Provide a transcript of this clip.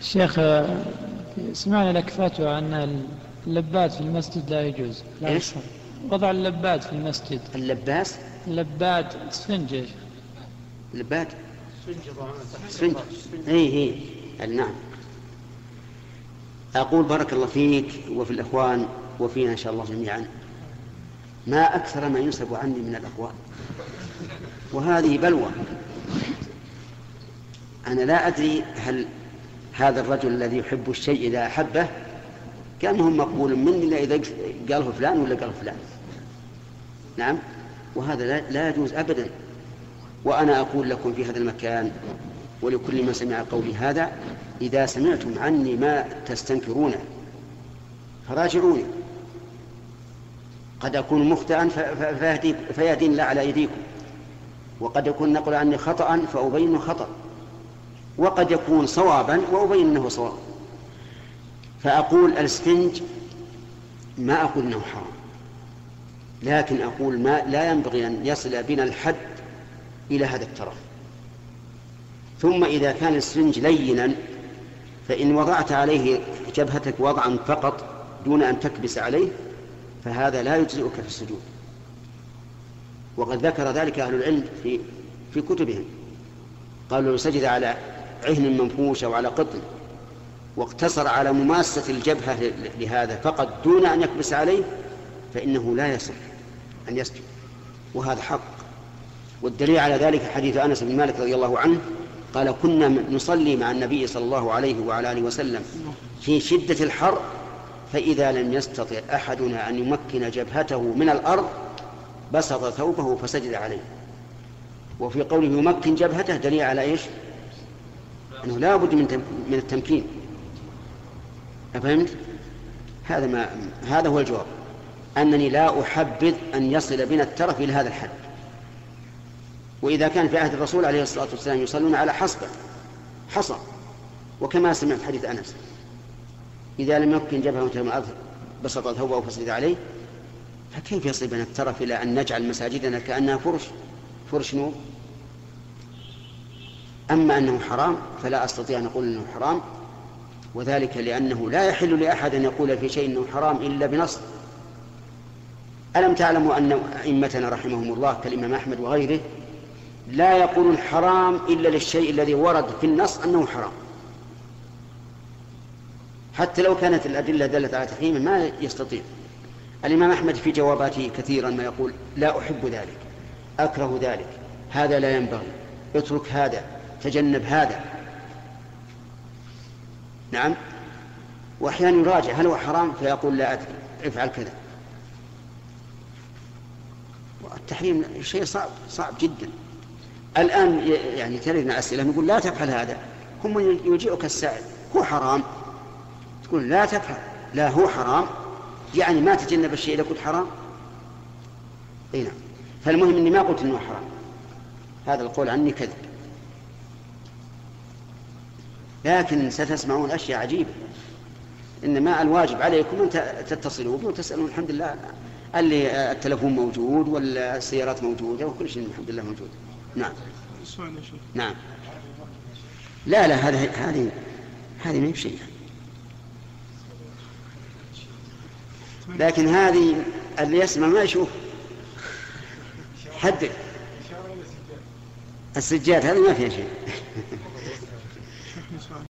شيخ سمعنا لك فتوى أن اللبات في المسجد لا يجوز. لا إيش؟ يصح. وضع اللبات في المسجد. اللباس؟ اللبات شيخ. اللبات سفنج اي اي نعم. أقول بارك الله فيك وفي الإخوان وفينا إن شاء الله جميعا. ما أكثر ما ينسب عني من الاقوال وهذه بلوى. أنا لا أدري هل هذا الرجل الذي يحب الشيء إذا أحبه كانه مقبول مني إلا إذا قاله فلان ولا قاله فلان. نعم؟ وهذا لا, يجوز ابدا. وأنا أقول لكم في هذا المكان ولكل من سمع قولي هذا إذا سمعتم عني ما تستنكرونه فراجعوني. قد أكون مخطئا فيهدين الله على أيديكم وقد يكون نقل عني خطأ فأبين خطأ. وقد يكون صوابا وأبين أنه صواب. فأقول الاسفنج ما أقول أنه حرام. لكن أقول ما لا ينبغي أن يصل بنا الحد إلى هذا الترف ثم إذا كان السرنج لينا فإن وضعت عليه جبهتك وضعا فقط دون أن تكبس عليه فهذا لا يجزئك في السجود. وقد ذكر ذلك أهل العلم في في كتبهم. قالوا لو سجد على عهن منفوش أو على قطن واقتصر على مماسة الجبهة لهذا فقط دون أن يكبس عليه فإنه لا يصح أن يسجد وهذا حق. والدليل على ذلك حديث أنس بن مالك رضي الله عنه قال كنا نصلي مع النبي صلى الله عليه وعلى آله وسلم في شدة الحر فإذا لم يستطع أحدنا أن يمكن جبهته من الأرض بسط ثوبه فسجد عليه. وفي قوله يمكن جبهته؟ دليل على إيش؟ أنه لا بد من من التمكين. أفهمت؟ هذا ما هذا هو الجواب. أنني لا أحبذ أن يصل بنا الترف إلى هذا الحد. وإذا كان في عهد الرسول عليه الصلاة والسلام يصلون على حصبة حصى. وكما سمعت حديث أنس. إذا لم يمكن جبهة من الأرض بسط ثوبه فسجد عليه فكيف يصل بنا الترف إلى أن نجعل مساجدنا كأنها فرش؟ فرش نور؟ أما أنه حرام فلا أستطيع أن أقول أنه حرام وذلك لأنه لا يحل لأحد أن يقول في شيء أنه حرام إلا بنص ألم تعلموا أن أئمتنا رحمهم الله كالإمام أحمد وغيره لا يقولون حرام إلا للشيء الذي ورد في النص أنه حرام؟ حتى لو كانت الأدلة دلت على تحريمه ما يستطيع. الإمام أحمد في جواباته كثيرا ما يقول لا أحب ذلك أكره ذلك هذا لا ينبغي اترك هذا. تجنب هذا. نعم. وأحيانا يراجع هل هو حرام؟ فيقول لا أدري. افعل كذا. التحريم شيء صعب صعب جدا. الآن يعني تردنا أسئلة نقول لا تفعل هذا. هم يجيئك السائل هو حرام؟ تقول لا تفعل. لا هو حرام. يعني ما تجنب الشيء إذا كنت حرام؟ إي نعم. فالمهم إني ما قلت إنه حرام. هذا القول عني كذب. لكن ستسمعون أشياء عجيبة. انما الواجب عليكم أن تتصلوا بي وتسالون الحمد لله. اللي التلفون موجود والسيارات موجودة وكل شيء الحمد لله موجود. نعم. نعم. لا لا هذه هذه هذه ما هي بشيء. لكن هذه اللي يسمع ما يشوف. حدد السجاد هذه ما فيها شيء. He's fine.